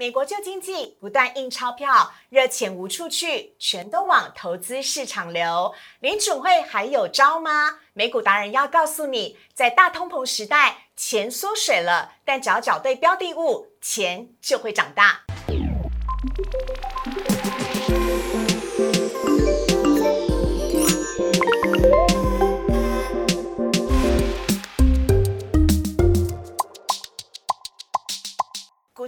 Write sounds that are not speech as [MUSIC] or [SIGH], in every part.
美国旧经济不断印钞票，热钱无处去，全都往投资市场流。联准会还有招吗？美股达人要告诉你，在大通膨时代，钱缩水了，但只要找对标的物，钱就会长大。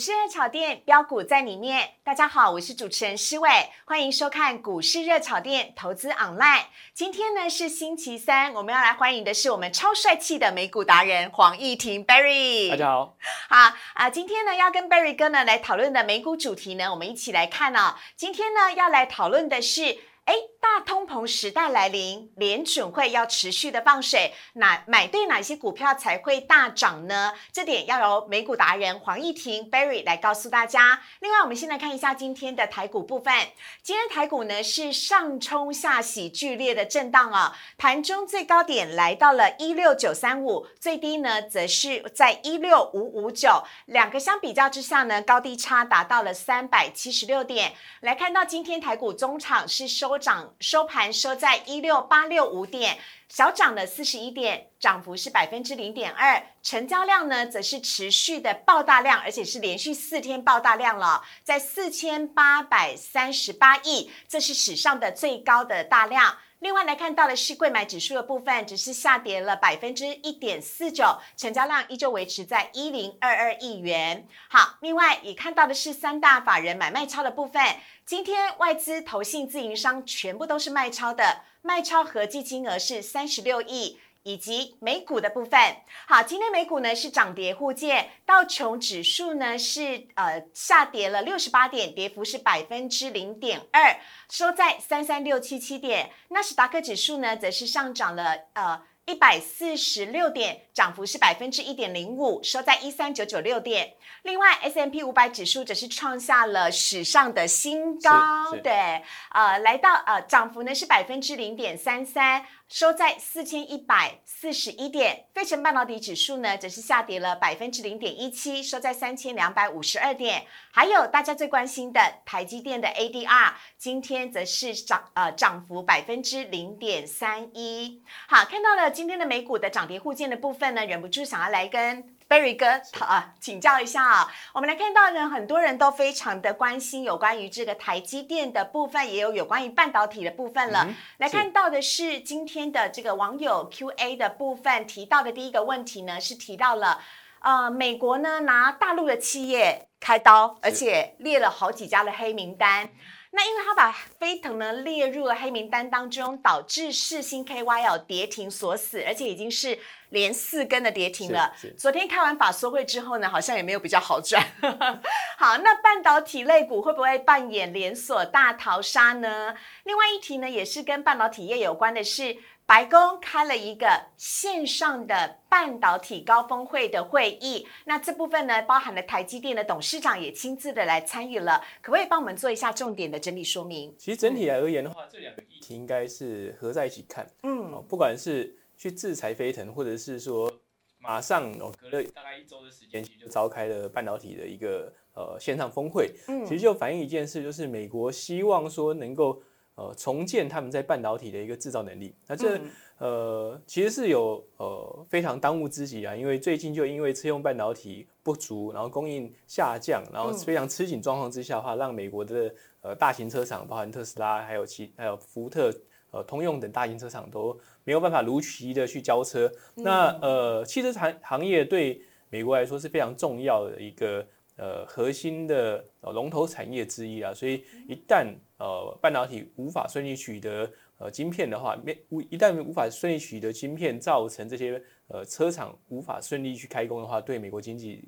市热炒店标股在里面，大家好，我是主持人施伟，欢迎收看股市热炒店投资 online。今天呢是星期三，我们要来欢迎的是我们超帅气的美股达人黄义婷 Barry。大家好，好啊，今天呢要跟 Barry 哥呢来讨论的美股主题呢，我们一起来看哦。今天呢要来讨论的是。哎，大通膨时代来临，联准会要持续的放水，哪买对哪些股票才会大涨呢？这点要由美股达人黄义婷 Barry 来告诉大家。另外，我们先来看一下今天的台股部分。今天台股呢是上冲下洗，剧烈的震荡啊。盘中最高点来到了一六九三五，最低呢则是在一六五五九，两个相比较之下呢，高低差达到了三百七十六点。来看到今天台股中场是收。收涨收盘收在一六八六五点，小涨了四十一点，涨幅是百分之零点二。成交量呢，则是持续的爆大量，而且是连续四天爆大量了，在四千八百三十八亿，这是史上的最高的大量。另外来看到的是贵买指数的部分，只是下跌了百分之一点四九，成交量依旧维持在一零二二亿元。好，另外也看到的是三大法人买卖超的部分，今天外资、投信、自营商全部都是卖超的，卖超合计金额是三十六亿。以及美股的部分，好，今天美股呢是涨跌互见，道琼指数呢是呃下跌了六十八点，跌幅是百分之零点二，收在三三六七七点，纳斯达克指数呢则是上涨了呃。一百四十六点，涨幅是百分之一点零五，收在一三九九六点。另外，S M P 五百指数则是创下了史上的新高，对，呃，来到呃涨幅呢是百分之零点三三，收在四千一百四十一点。费城半导体指数呢则是下跌了百分之零点一七，收在三千两百五十二点。还有大家最关心的台积电的 A D R，今天则是涨呃涨幅百分之零点三一。好，看到了。今天的美股的涨跌互见的部分呢，忍不住想要来跟 Barry 哥啊请教一下啊。我们来看到呢，很多人都非常的关心有关于这个台积电的部分，也有有关于半导体的部分了。来看到的是今天的这个网友 Q&A 的部分提到的第一个问题呢，是提到了呃美国呢拿大陆的企业开刀，而且列了好几家的黑名单。那因为他把飞腾呢列入了黑名单当中，导致世星 KY 跌停锁死，而且已经是连四根的跌停了。昨天开完法说会之后呢，好像也没有比较好转。[LAUGHS] 好，那半导体类股会不会扮演连锁大逃杀呢？另外一题呢，也是跟半导体业有关的是。白宫开了一个线上的半导体高峰会的会议，那这部分呢，包含了台积电的董事长也亲自的来参与了，可不可以帮我们做一下重点的整理说明？其实整体来而言的话，这两个议题应该是合在一起看，嗯，不管是去制裁飞腾，或者是说马上哦隔了大概一周的时间，其实就召开了半导体的一个呃线上峰会，嗯，其实就反映一件事，就是美国希望说能够。呃，重建他们在半导体的一个制造能力，那这呃其实是有呃非常当务之急啊，因为最近就因为车用半导体不足，然后供应下降，然后非常吃紧状况之下的话，让美国的呃大型车厂，包含特斯拉，还有其还有福特、呃通用等大型车厂都没有办法如期的去交车。那呃汽车行行业对美国来说是非常重要的一个。呃，核心的龙头产业之一啊，所以一旦呃半导体无法顺利取得呃晶片的话，面一旦无法顺利取得晶片，造成这些呃车厂无法顺利去开工的话，对美国经济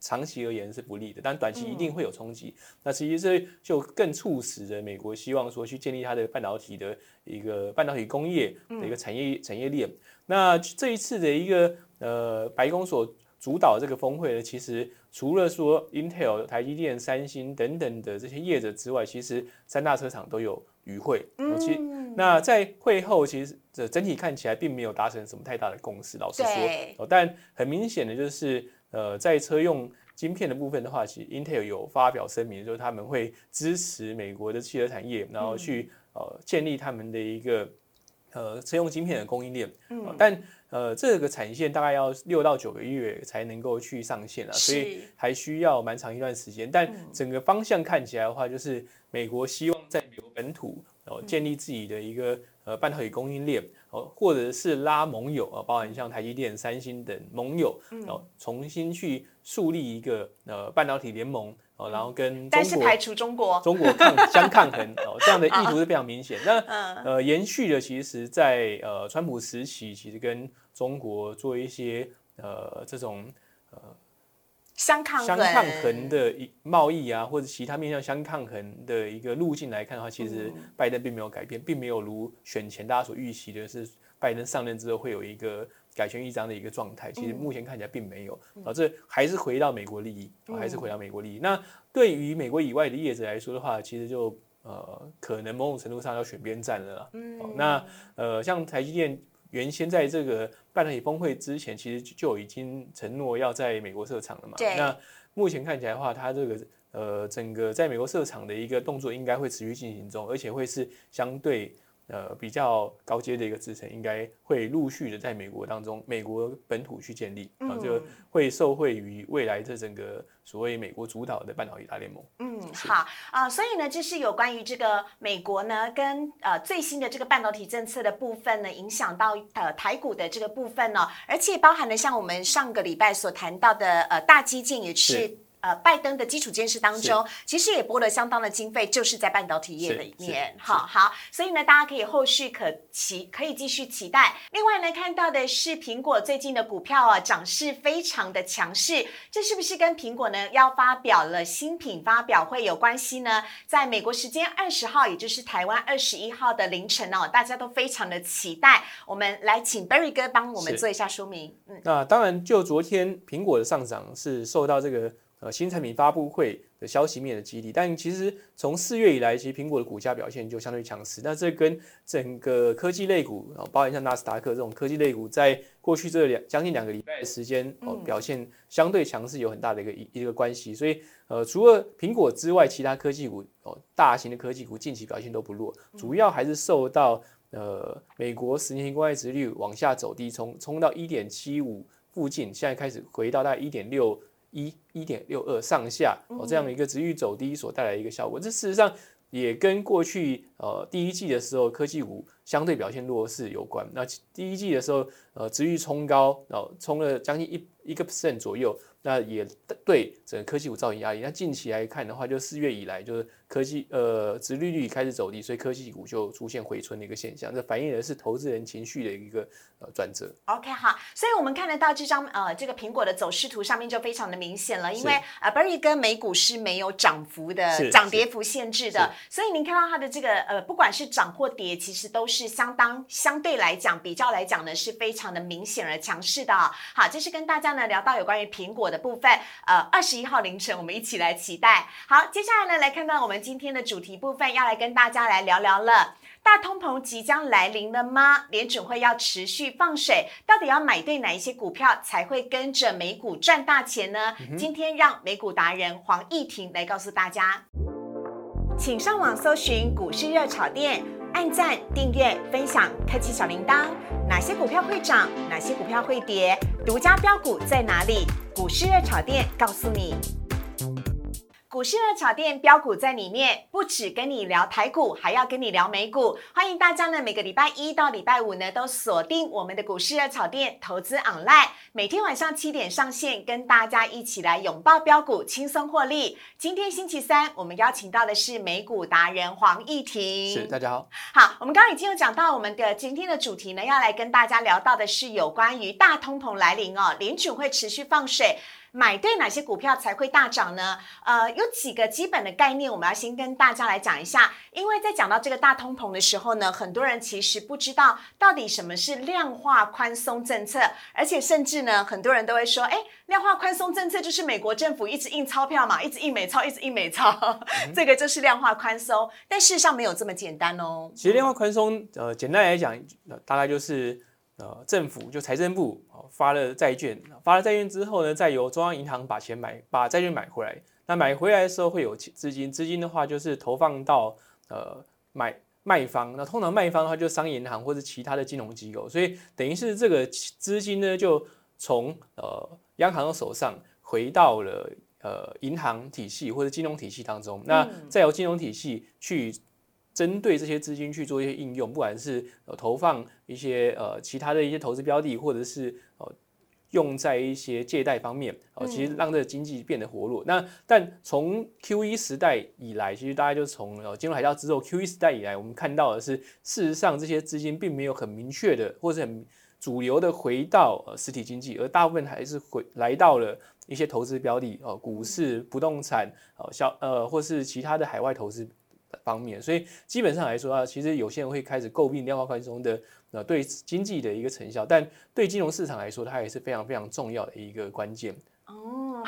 长期而言是不利的，但短期一定会有冲击。那其实这就更促使着美国希望说去建立它的半导体的一个半导体工业的一个产业产业链。那这一次的一个呃白宫所主导这个峰会呢，其实除了说 Intel、台积电、三星等等的这些业者之外，其实三大车厂都有与会。嗯，其那在会后，其实这整体看起来并没有达成什么太大的共识。老实说，哦，但很明显的就是，呃，在车用晶片的部分的话，其实 Intel 有发表声明，就是他们会支持美国的汽车产业，然后去呃建立他们的一个呃车用晶片的供应链。嗯，但呃这个产线大概要六到九个月才能够去上线了，所以还需要蛮长一段时间。但整个方向看起来的话，就是美国希望在美国本土哦建立自己的一个呃半导体供应链。哦，或者是拉盟友啊，包含像台积电、三星等盟友，然后，重新去树立一个呃半导体联盟，哦，然后跟但是排除中国，[LAUGHS] 中国抗相抗衡，哦，这样的意图是非常明显。那呃，延续的其实，在呃川普时期，其实跟中国做一些呃这种呃。相抗相抗衡的一贸易啊，或者其他面向相抗衡的一个路径来看的话，其实拜登并没有改变，并没有如选前大家所预期的是拜登上任之后会有一个改弦易张的一个状态。其实目前看起来并没有，啊，这还是回到美国利益，还是回到美国利益。那对于美国以外的业者来说的话，其实就呃可能某种程度上要选边站了。嗯，那呃像台积电。原先在这个半导体峰会之前，其实就已经承诺要在美国设厂了嘛。那目前看起来的话，它这个呃整个在美国设厂的一个动作应该会持续进行中，而且会是相对。呃，比较高阶的一个制程，应该会陆续的在美国当中，美国本土去建立，啊，就会受惠于未来这整个所谓美国主导的半导体大联盟。嗯，好啊，所以呢，这是有关于这个美国呢跟呃最新的这个半导体政策的部分呢，影响到呃台股的这个部分呢，而且包含了像我们上个礼拜所谈到的呃大基建也是。呃，拜登的基础建设当中，其实也拨了相当的经费，就是在半导体业里面。好好，所以呢，大家可以后续可期可以继续期待。另外呢，看到的是苹果最近的股票啊，涨势非常的强势，这是不是跟苹果呢要发表了新品发表会有关系呢？在美国时间二十号，也就是台湾二十一号的凌晨哦，大家都非常的期待。我们来请 Berry 哥帮我们做一下说明。嗯，那当然，就昨天苹果的上涨是受到这个。呃，新产品发布会的消息面的激励，但其实从四月以来，其实苹果的股价表现就相对强势。那这跟整个科技类股，哦，包含像纳斯达克这种科技类股，在过去这两将近两个礼拜的时间，哦，表现相对强势，有很大的一个一一个关系。所以，呃，除了苹果之外，其他科技股，哦，大型的科技股近期表现都不弱，主要还是受到呃美国十年期国债殖率往下走低，冲冲到一点七五附近，现在开始回到大概一点六。一一点六二上下哦，这样的一个值域走低所带来的一个效果，这事实上也跟过去呃第一季的时候科技股相对表现弱势有关。那第一季的时候，呃，值域冲高，然后冲了将近一一个 percent 左右，那也对整个科技股造成压力。那近期来看的话，就四月以来就是。科技呃，殖利率开始走低，所以科技股就出现回春的一个现象，这反映的是投资人情绪的一个呃转折。OK 好，所以我们看得到这张呃这个苹果的走势图上面就非常的明显了，因为呃 Berry 跟美股是没有涨幅的涨跌幅限制的，所以您看到它的这个呃不管是涨或跌，其实都是相当相对来讲比较来讲呢是非常的明显而强势的。好，这是跟大家呢聊到有关于苹果的部分，呃二十一号凌晨我们一起来期待。好，接下来呢来看到我们。今天的主题部分要来跟大家来聊聊了，大通膨即将来临了吗？联准会要持续放水，到底要买对哪一些股票才会跟着美股赚大钱呢？今天让美股达人黄义婷来告诉大家，请上网搜寻股市热炒店，按赞、订阅、分享，开启小铃铛。哪些股票会涨？哪些股票会跌？独家标股在哪里？股市热炒店告诉你。股市热炒店标股在里面，不止跟你聊台股，还要跟你聊美股。欢迎大家呢，每个礼拜一到礼拜五呢，都锁定我们的股市热炒店投资 online，每天晚上七点上线，跟大家一起来拥抱标股，轻松获利。今天星期三，我们邀请到的是美股达人黄义婷。是，大家好。好，我们刚刚已经有讲到我们的今天的主题呢，要来跟大家聊到的是有关于大通膨来临哦，联储会持续放水。买对哪些股票才会大涨呢？呃，有几个基本的概念，我们要先跟大家来讲一下。因为在讲到这个大通膨的时候呢，很多人其实不知道到底什么是量化宽松政策，而且甚至呢，很多人都会说，哎，量化宽松政策就是美国政府一直印钞票嘛，一直印美钞，一直印美钞，[LAUGHS] 这个就是量化宽松。但事实上没有这么简单哦。其实量化宽松，呃，简单来讲，大概就是。呃政府就财政部发了债券，发了债券之后呢，再由中央银行把钱买把债券买回来。那买回来的时候会有资金，资金的话就是投放到呃买卖方。那通常卖方的话就商业银行或者其他的金融机构，所以等于是这个资金呢就从呃央行的手上回到了呃银行体系或者金融体系当中。那再由金融体系去。针对这些资金去做一些应用，不管是呃投放一些呃其他的一些投资标的，或者是呃用在一些借贷方面，哦，其实让这个经济变得活络。那但从 Q E 时代以来，其实大家就从呃金融海啸之后 Q E 时代以来，我们看到的是，事实上这些资金并没有很明确的或者很主流的回到呃实体经济，而大部分还是回来到了一些投资标的，哦，股市、不动产，哦，小呃或是其他的海外投资。方面，所以基本上来说啊，其实有些人会开始诟病量化宽松的呃对经济的一个成效，但对金融市场来说，它也是非常非常重要的一个关键。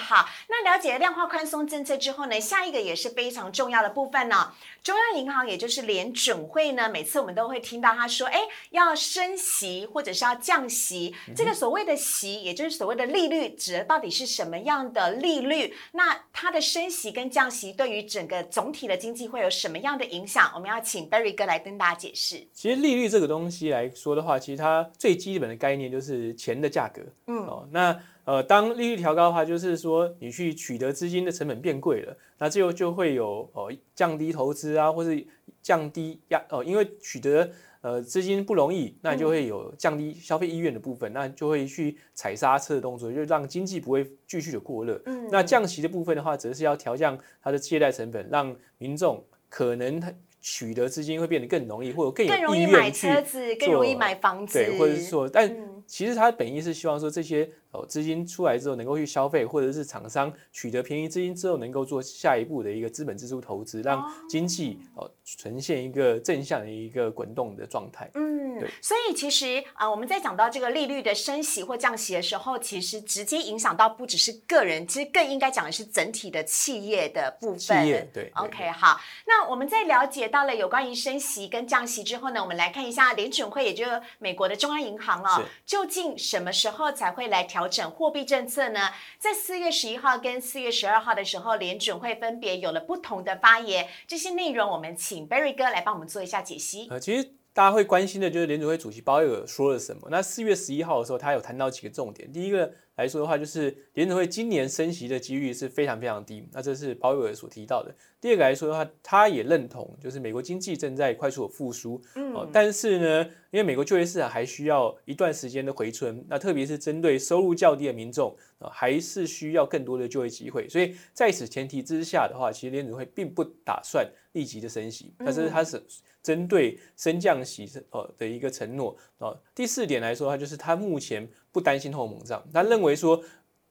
好，那了解量化宽松政策之后呢，下一个也是非常重要的部分呢。中央银行也就是联准会呢，每次我们都会听到他说，哎，要升息或者是要降息。这个所谓的息，也就是所谓的利率，指的到底是什么样的利率？那它的升息跟降息对于整个总体的经济会有什么样的影响？我们要请 Berry 哥来跟大家解释。其实利率这个东西来说的话，其实它最基本的概念就是钱的价格。嗯，哦，那。呃，当利率调高的话，就是说你去取得资金的成本变贵了，那这后就会有呃降低投资啊，或是降低压哦，因为取得呃资金不容易，那就会有降低消费意愿的部分，那就会去踩刹车的动作，就让经济不会继续的过热。嗯，那降息的部分的话，则是要调降它的借贷成本，让民众可能他取得资金会变得更容易，或者更有意愿去子，更容易买房子，对，或者是说，但其实它本意是希望说这些。哦，资金出来之后能够去消费，或者是厂商取得便宜资金之后能够做下一步的一个资本支出投资，让经济哦呈现一个正向的一个滚动的状态。嗯，对。所以其实啊，我们在讲到这个利率的升息或降息的时候，其实直接影响到不只是个人，其实更应该讲的是整体的企业的部分。企业对。OK，好。那我们在了解到了有关于升息跟降息之后呢，我们来看一下联准会，也就是美国的中央银行啊，究竟什么时候才会来调？整货币政策呢，在四月十一号跟四月十二号的时候，联准会分别有了不同的发言。这些内容，我们请 Berry 哥来帮我们做一下解析。呃，其实大家会关心的就是联储会主席鲍威尔说了什么。那四月十一号的时候，他有谈到几个重点。第一个。来说的话，就是联储会今年升息的几率是非常非常低，那这是鲍威尔所提到的。第二个来说的话，他也认同，就是美国经济正在快速的复苏，嗯，但是呢，因为美国就业市场还需要一段时间的回春，那特别是针对收入较低的民众啊，还是需要更多的就业机会。所以在此前提之下的话，其实联储会并不打算立即的升息，但是他是针对升降息呃的一个承诺啊。第四点来说的话，就是它目前。不担心通货膨胀，他认为说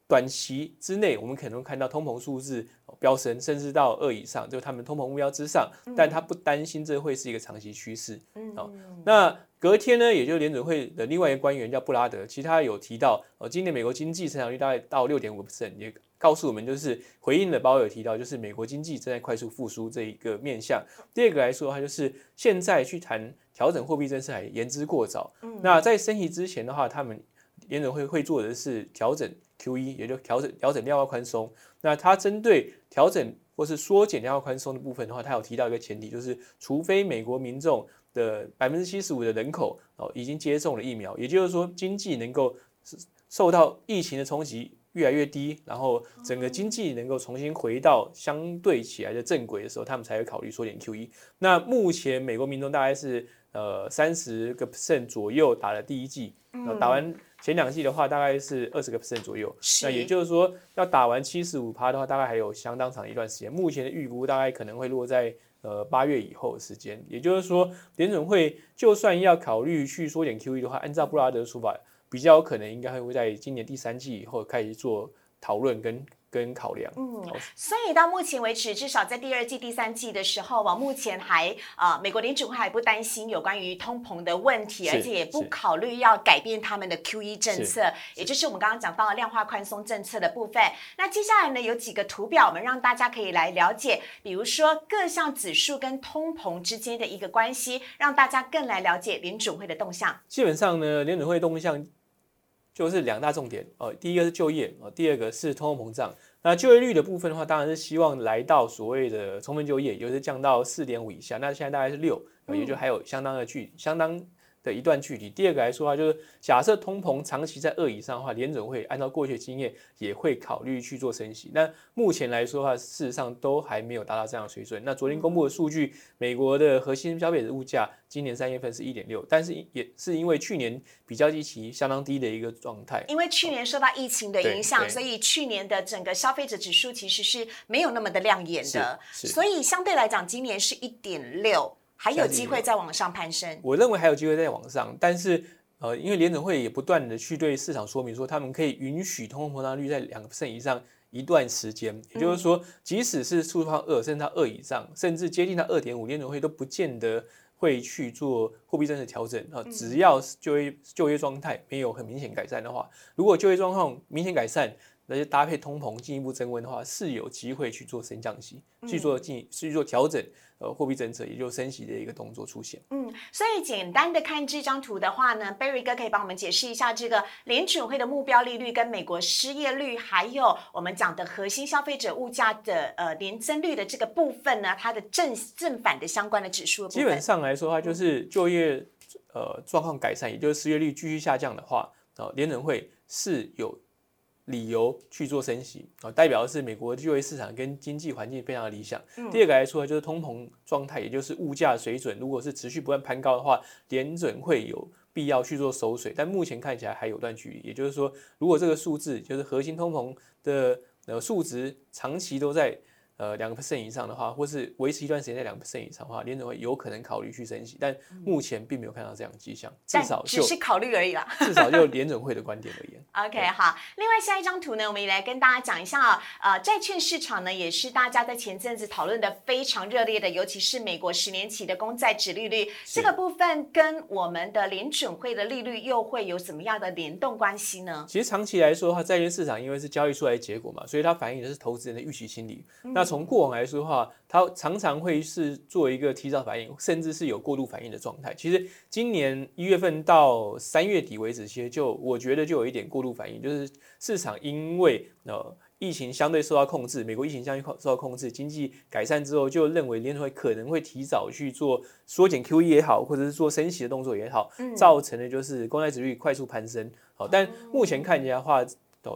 短期之内我们可能看到通膨数字飙升，甚至到二以上，就他们通膨目标之上，但他不担心这会是一个长期趋势。哦，那隔天呢，也就是联准会的另外一个官员叫布拉德，其他有提到，呃，今年美国经济成长率大概到六点五 percent，也告诉我们就是回应的包有提到，就是美国经济正在快速复苏这一个面向。第二个来说的话，就是现在去谈调整货币政策还言之过早。那在升息之前的话，他们联准会会做的是调整 Q E，也就调整调整量化宽松。那它针对调整或是缩减量化宽松的部分的话，它有提到一个前提，就是除非美国民众的百分之七十五的人口哦已经接种了疫苗，也就是说经济能够受到疫情的冲击越来越低，然后整个经济能够重新回到相对起来的正轨的时候，他们才会考虑缩减 Q E。那目前美国民众大概是呃三十个 percent 左右打了第一剂，打完。前两季的话，大概是二十个 percent 左右。那也就是说，要打完七十五趴的话，大概还有相当长一段时间。目前的预估大概可能会落在呃八月以后的时间。也就是说，联准会就算要考虑去缩减 QE 的话，按照布拉德的说法，比较有可能应该会会在今年第三季以后开始做讨论跟跟考量。嗯，所以到目前为止，至少在第二季、第三季的时候，往目前还呃，美国联储会还不担心有关于通膨的问题，而且也不考虑要改变他们的 Q E 政策，也就是我们刚刚讲到的量化宽松政策的部分。那接下来呢，有几个图表，我们让大家可以来了解，比如说各项指数跟通膨之间的一个关系，让大家更来了解联储会的动向。基本上呢，联储会动向。就是两大重点哦，第一个是就业哦，第二个是通货膨胀。那就业率的部分的话，当然是希望来到所谓的充分就业，也就是降到四点五以下。那现在大概是六，也就还有相当的距，相当。的一段距离。第二个来说的话，就是假设通膨长期在二以上的话，联准会按照过去的经验也会考虑去做升息。那目前来说的话，事实上都还没有达到这样的水准。那昨天公布的数据，美国的核心消费者物价今年三月份是一点六，但是也是因为去年比较基期相当低的一个状态。因为去年受到疫情的影响，所以去年的整个消费者指数其实是没有那么的亮眼的。所以相对来讲，今年是一点六。还有机会再往上攀升，我认为还有机会再往上，但是呃，因为联准会也不断的去对市场说明说，他们可以允许通货膨胀率在两个 percent 以上一段时间，也就是说，即使是触发二，甚至到二以上，甚至接近到二点五，联准会都不见得会去做货币政策调整啊。只要就业就业状态没有很明显改善的话，如果就业状况明显改善。那些搭配通膨进一步增温的话，是有机会去做升降息，去做进去做调整，呃，货币政策也就升息的一个动作出现。嗯，所以简单的看这张图的话呢，Berry 哥可以帮我们解释一下这个联储会的目标利率跟美国失业率，还有我们讲的核心消费者物价的呃年增率的这个部分呢，它的正正反的相关的指数。基本上来说的话，就是就业呃状况改善，也就是失业率继续下降的话，呃，联准会是有。理由去做升息啊，代表的是美国就业市场跟经济环境非常的理想。第二个来说就是通膨状态，也就是物价水准，如果是持续不断攀高的话，联准会有必要去做收水。但目前看起来还有段距离，也就是说，如果这个数字就是核心通膨的呃数值长期都在。呃，两个 percent 以上的话，或是维持一段时间在两个 percent 以上的话，联准会有可能考虑去升息，但目前并没有看到这样的迹象，至少只是考虑而已啦。至少就联准会的观点而言。[LAUGHS] OK，好。另外下一张图呢，我们也来跟大家讲一下啊，呃，债券市场呢也是大家在前阵子讨论的非常热烈的，尤其是美国十年期的公债值利率这个部分，跟我们的联准会的利率又会有什么样的联动关系呢？其实长期来说的话，债券市场因为是交易出来的结果嘛，所以它反映的是投资人的预期心理。那从过往来说的话，它常常会是做一个提早反应，甚至是有过度反应的状态。其实今年一月份到三月底为止，其实就我觉得就有一点过度反应，就是市场因为呃疫情相对受到控制，美国疫情相对受到控制，经济改善之后，就认为联储会可能会提早去做缩减 QE 也好，或者是做升息的动作也好，造成的就是公债值率快速攀升。好，但目前看起来的话，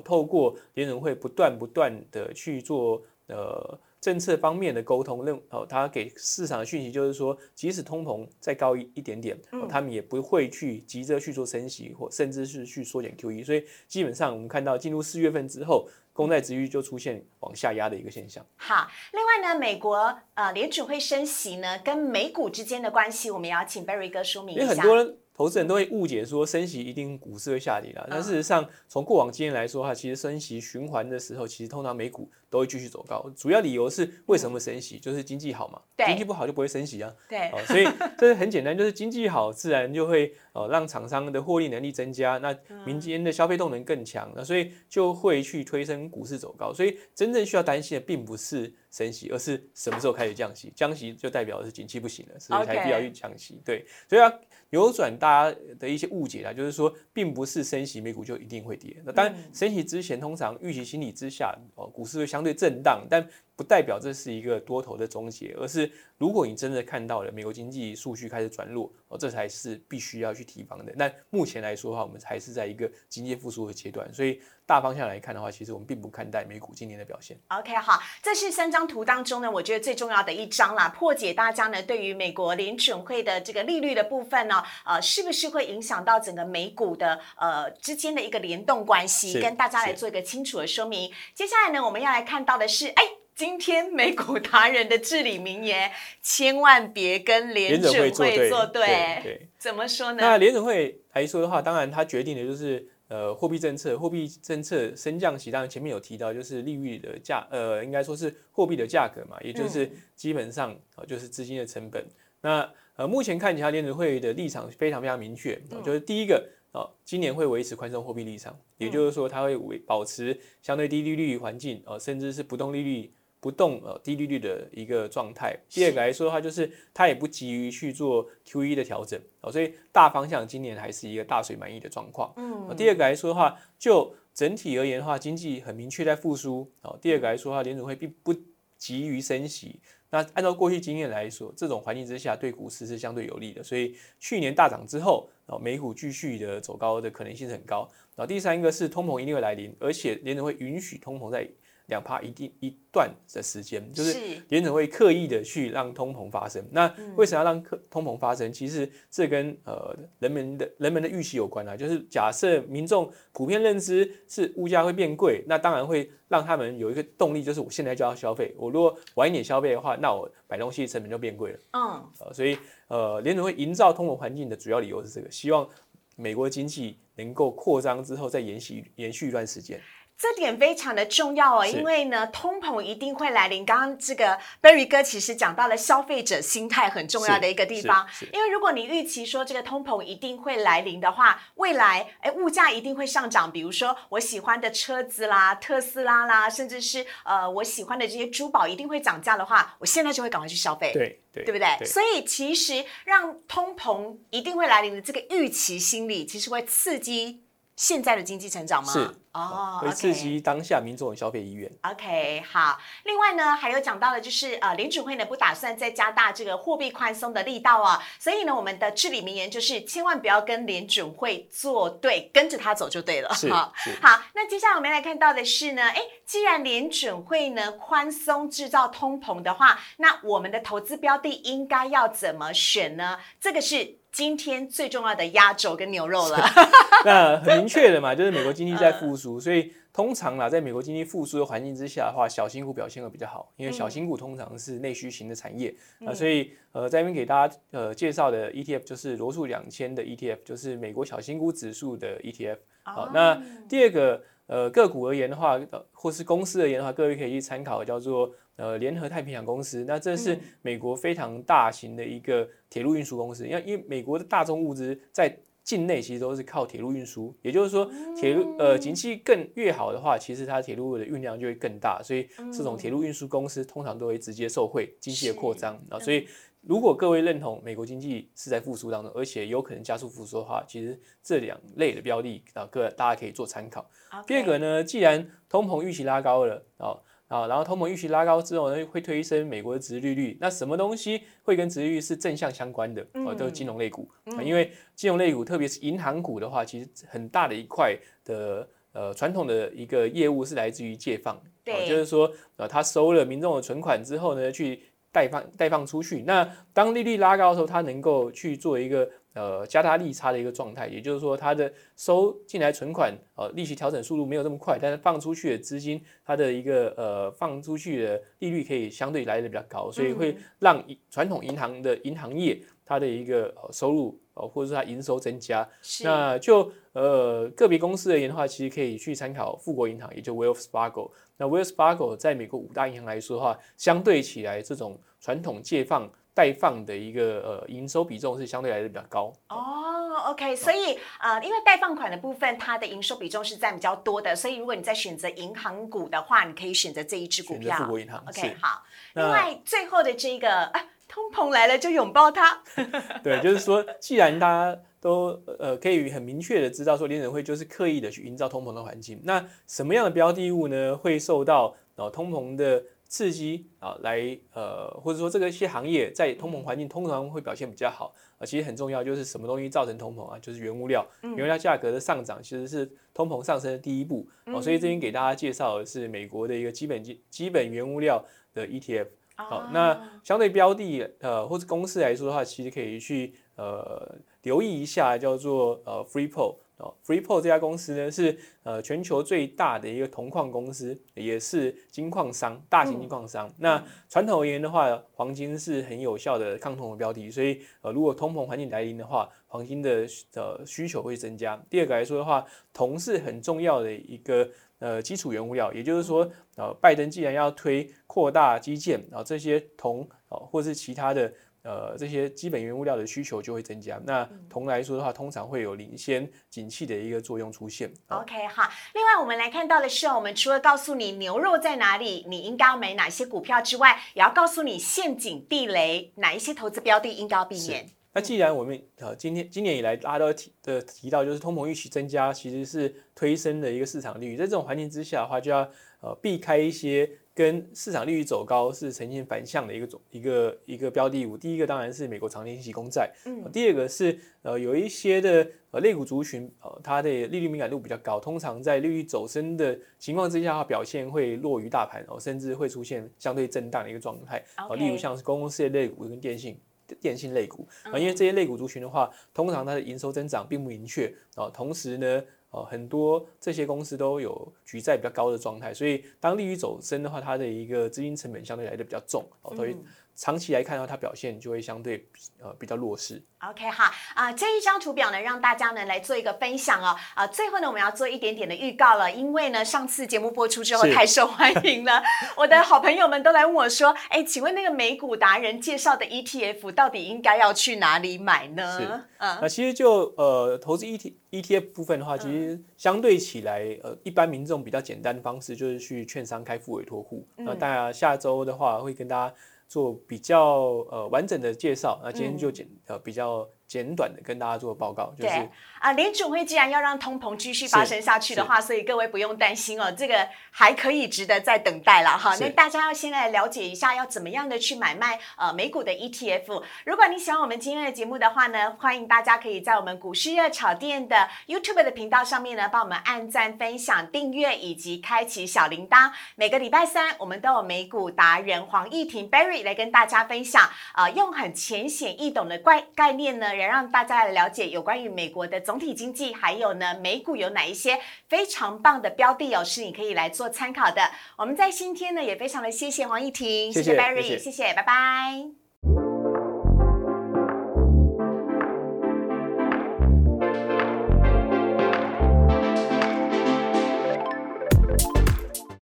透过联储会不断不断的去做呃。政策方面的沟通，认哦，他给市场的讯息就是说，即使通膨再高一一点点，他们也不会去急着去做升息，或甚至是去缩减 QE。所以基本上我们看到进入四月份之后，公债值率就出现往下压的一个现象。好，另外呢，美国呃联储会升息呢，跟美股之间的关系，我们也要请 Barry 哥说明一下很多。投资人都会误解说升息一定股市会下跌了，但事实上从过往经验来说哈，其实升息循环的时候，其实通常美股都会继续走高。主要理由是为什么升息？就是经济好嘛，经济不好就不会升息啊。对，所以 [LAUGHS] 这是很简单，就是经济好，自然就会呃让厂商的获利能力增加，那民间的消费动能更强，那所以就会去推升股市走高。所以真正需要担心的并不是升息，而是什么时候开始降息？降息就代表的是景气不行了，所以才必要去降息。对，所以要扭转大家的一些误解啦，就是说，并不是升息美股就一定会跌。那当然，升息之前，通常预期心理之下，哦，股市会相对震荡，但。不代表这是一个多头的终结，而是如果你真的看到了美国经济数据开始转弱，哦，这才是必须要去提防的。那目前来说的话，我们还是在一个经济复苏的阶段，所以大方向来看的话，其实我们并不看待美股今年的表现。OK，好，这是三张图当中呢，我觉得最重要的一张啦，破解大家呢对于美国联准会的这个利率的部分呢，呃，是不是会影响到整个美股的呃之间的一个联动关系，跟大家来做一个清楚的说明。接下来呢，我们要来看到的是，哎。今天美股达人的至理名言：[LAUGHS] 千万别跟联准会作对。怎么说呢？那联准会来说的话，当然它决定的就是呃货币政策，货币政策升降息，当然前面有提到，就是利率的价，呃，应该说是货币的价格嘛，也就是基本上啊，就是资金的成本。那呃，目前看起来联储会的立场非常非常明确，就是第一个啊，今年会维持宽松货币立场，也就是说，它会维保持相对低利率环境，呃，甚至是不动利率。不动呃低利率的一个状态。第二个来说的话，就是它也不急于去做 Q E 的调整哦，所以大方向今年还是一个大水满溢的状况。嗯，第二个来说的话，就整体而言的话，经济很明确在复苏哦。第二个来说的话，联储会并不急于升息。那按照过去经验来说，这种环境之下对股市是相对有利的。所以去年大涨之后，哦，美股继续的走高的可能性是很高。然后第三个是通膨一定会来临，而且联储会允许通膨在。两趴一定一段的时间，就是联准会刻意的去让通膨发生。那为什么要让通膨发生？其实这跟呃人们的人们的预期有关啊。就是假设民众普遍认知是物价会变贵，那当然会让他们有一个动力，就是我现在就要消费。我如果晚一点消费的话，那我买东西成本就变贵了。嗯，呃，所以呃联准会营造通膨环境的主要理由是这个，希望美国经济能够扩张之后再延续延续一段时间。这点非常的重要哦，因为呢，通膨一定会来临。刚刚这个 Berry 哥其实讲到了消费者心态很重要的一个地方，因为如果你预期说这个通膨一定会来临的话，未来哎物价一定会上涨。比如说我喜欢的车子啦、特斯拉啦，甚至是呃我喜欢的这些珠宝一定会涨价的话，我现在就会赶快去消费，对对，对不对？所以其实让通膨一定会来临的这个预期心理，其实会刺激。现在的经济成长吗？是哦，会刺激当下民众的消费意愿。OK，好。另外呢，还有讲到的就是呃，联储会呢不打算再加大这个货币宽松的力道啊，所以呢，我们的至理名言就是千万不要跟联准会作对，跟着他走就对了。好，好。那接下来我们来看到的是呢，哎，既然联准会呢宽松制造通膨的话，那我们的投资标的应该要怎么选呢？这个是。今天最重要的压轴跟牛肉了。[LAUGHS] 那很明确的嘛，就是美国经济在复苏，所以通常啦，在美国经济复苏的环境之下的话，小新股表现会比较好，因为小新股通常是内需型的产业啊。所以呃，在这边给大家呃介绍的 ETF 就是罗素两千的 ETF，就是美国小新股指数的 ETF。好，那第二个呃个股而言的话，或是公司而言的话，各位可以去参考叫做。呃，联合太平洋公司，那这是美国非常大型的一个铁路运输公司。因为因为美国的大众物资在境内其实都是靠铁路运输，也就是说，铁路呃景气更越好的话，其实它铁路的运量就会更大，所以这种铁路运输公司通常都会直接受惠经济的扩张啊。所以如果各位认同美国经济是在复苏当中，而且有可能加速复苏的话，其实这两类的标的啊，各大家可以做参考。第二个呢，既然通膨预期拉高了啊。啊，然后通膨预期拉高之后呢，会推升美国的殖利率。那什么东西会跟殖利率是正向相关的？啊，都是金融类股。因为金融类股，特别是银行股的话，其实很大的一块的呃传统的一个业务是来自于借放。对，就是说，呃，他收了民众的存款之后呢，去贷放贷放出去。那当利率拉高的时候，它能够去做一个。呃，加大利差的一个状态，也就是说，它的收进来存款，呃，利息调整速度没有这么快，但是放出去的资金，它的一个呃放出去的利率可以相对来的比较高，所以会让传统银行的银行业它的一个收入，呃，或者是它营收增加。那就呃个别公司而言的话，其实可以去参考富国银行，也就 Wells Fargo。那 Wells Fargo 在美国五大银行来说的话，相对起来，这种传统借放。贷放的一个呃营收比重是相对来的比较高哦，OK，所以呃，因为贷放款的部分它的营收比重是占比较多的，所以如果你在选择银行股的话，你可以选择这一支股票。富国银行，OK，好。另外最后的这个啊，通膨来了就拥抱它。[LAUGHS] 对，就是说，既然大家都呃可以很明确的知道说联准会就是刻意的去营造通膨的环境，那什么样的标的物呢会受到呃通膨的？刺激啊，来呃，或者说这个一些行业在通膨环境通常会表现比较好啊。其实很重要就是什么东西造成通膨啊，就是原物料，原物料价格的上涨其实是通膨上升的第一步哦。所以这边给大家介绍的是美国的一个基本基基本原物料的 ETF。好，那相对标的呃或者公司来说的话，其实可以去呃留意一下叫做呃 Freeport。哦，Freeport 这家公司呢是呃全球最大的一个铜矿公司，也是金矿商，大型金矿商。那传统而言的话，黄金是很有效的抗通的标的，所以呃如果通膨环境来临的话，黄金的呃需求会增加。第二个来说的话，铜是很重要的一个呃基础原物料，也就是说呃拜登既然要推扩大基建，然后这些铜哦或是其他的。呃，这些基本原物料的需求就会增加。那铜来说的话，通常会有领先景气的一个作用出现。OK，好。另外，我们来看到的是，我们除了告诉你牛肉在哪里，你应该要买哪些股票之外，也要告诉你陷阱地雷，哪一些投资标的应该要避免。那既然我们呃今天今年以来大家都提的提到，就是通膨预期增加，其实是推升的一个市场利率。在这种环境之下的话，就要呃避开一些。跟市场利率走高是呈现反向的一个种一个一个标的物。第一个当然是美国长年期公债，嗯，第二个是呃有一些的呃类股族群，呃它的利率敏感度比较高，通常在利率走升的情况之下，它表现会弱于大盘，哦，甚至会出现相对震荡的一个状态。啊，例如像是公共事业类股跟电信电信类股，啊，因为这些类股族群的话，通常它的营收增长并不明确，啊，同时呢。哦，很多这些公司都有举债比较高的状态，所以当利率走升的话，它的一个资金成本相对来的比较重，哦，所以。长期来看的话，它表现就会相对呃比较弱势。OK 好啊，这一张图表呢，让大家呢来做一个分享哦。啊，最后呢，我们要做一点点的预告了，因为呢，上次节目播出之后太受欢迎了，[LAUGHS] 我的好朋友们都来问我说：“哎，请问那个美股达人介绍的 ETF 到底应该要去哪里买呢？”是，嗯，那其实就呃投资 ET ETF 部分的话，其实相对起来，呃，一般民众比较简单的方式就是去券商开付委托户。那大家下周的话会跟大家。做比较呃完整的介绍，那今天就简呃比较。简短的跟大家做报告，就是啊，联储会既然要让通膨继续发生下去的话，所以各位不用担心哦，这个还可以值得再等待了哈。那大家要先来了解一下，要怎么样的去买卖呃美股的 ETF。如果你喜欢我们今天的节目的话呢，欢迎大家可以在我们股市热炒店的 YouTube 的频道上面呢，帮我们按赞、分享、订阅以及开启小铃铛。每个礼拜三，我们都有美股达人黄义婷 Barry 来跟大家分享，呃，用很浅显易懂的概概念呢。让大家来了解有关于美国的总体经济，还有呢美股有哪一些非常棒的标的哦，是你可以来做参考的。我们在今天呢也非常的谢谢黄义婷，谢谢 Barry，谢谢，拜拜。